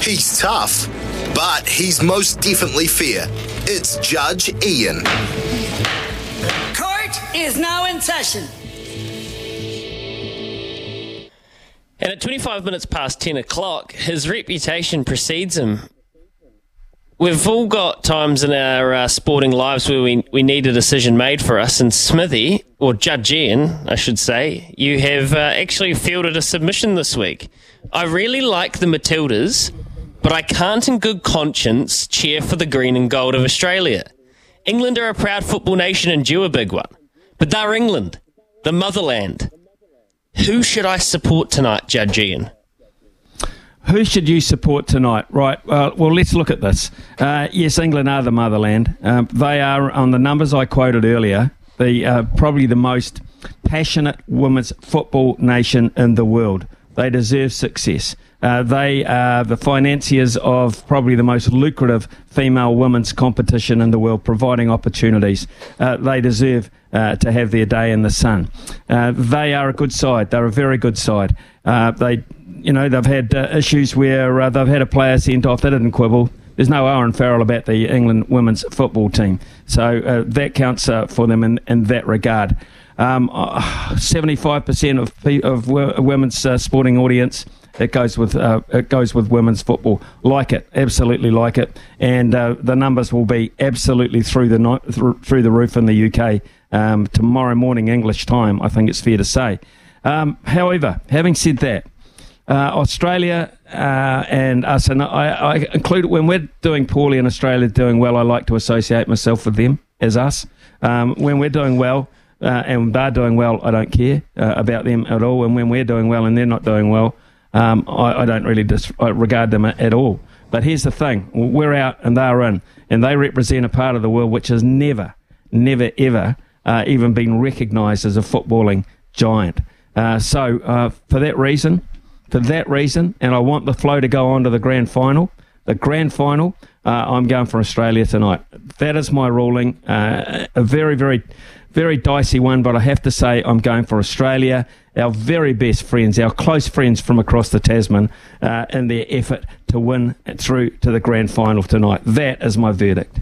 He's tough, but he's most definitely fair. It's Judge Ian. Court is now in session. And at 25 minutes past 10 o'clock, his reputation precedes him. We've all got times in our uh, sporting lives where we, we need a decision made for us. And Smithy, or Judge Ian, I should say, you have uh, actually fielded a submission this week. I really like the Matildas, but I can't in good conscience cheer for the green and gold of Australia. England are a proud football nation and due a big one. But they're England, the motherland. Who should I support tonight, Judge Ian? Who should you support tonight? Right. Uh, well, let's look at this. Uh, yes, England are the motherland. Um, they are on the numbers I quoted earlier. The uh, probably the most passionate women's football nation in the world. They deserve success. Uh, they are the financiers of probably the most lucrative female women's competition in the world, providing opportunities. Uh, they deserve uh, to have their day in the sun. Uh, they are a good side. They're a very good side. Uh, they, you know, they've had uh, issues where they've had a player sent off. They didn't quibble. There's no Owen Farrell about the England women's football team, so that counts for them in, in that regard. Um, 75% of, of women's women's sporting audience it goes with uh, it goes with women's football. Like it, absolutely like it, and uh, the numbers will be absolutely through the night, through, through the roof in the UK um, tomorrow morning English time. I think it's fair to say. Um, however, having said that, uh, Australia uh, and us, and I, I include when we're doing poorly in Australia doing well, I like to associate myself with them as us. Um, when we're doing well. Uh, and they're doing well, I don't care uh, about them at all. And when we're doing well and they're not doing well, um, I, I, don't really dis- regard them at all. But here's the thing we're out and they're in, and they represent a part of the world which has never, never, ever uh, even been recognised as a footballing giant. Uh, so, uh, for that reason, for that reason, and I want the flow to go on to the grand final, the grand final, uh, I'm going for Australia tonight. That is my ruling. Uh, a very, very very dicey one, but I have to say I'm going for Australia, our very best friends, our close friends from across the Tasman, uh, in their effort to win through to the grand final tonight. That is my verdict.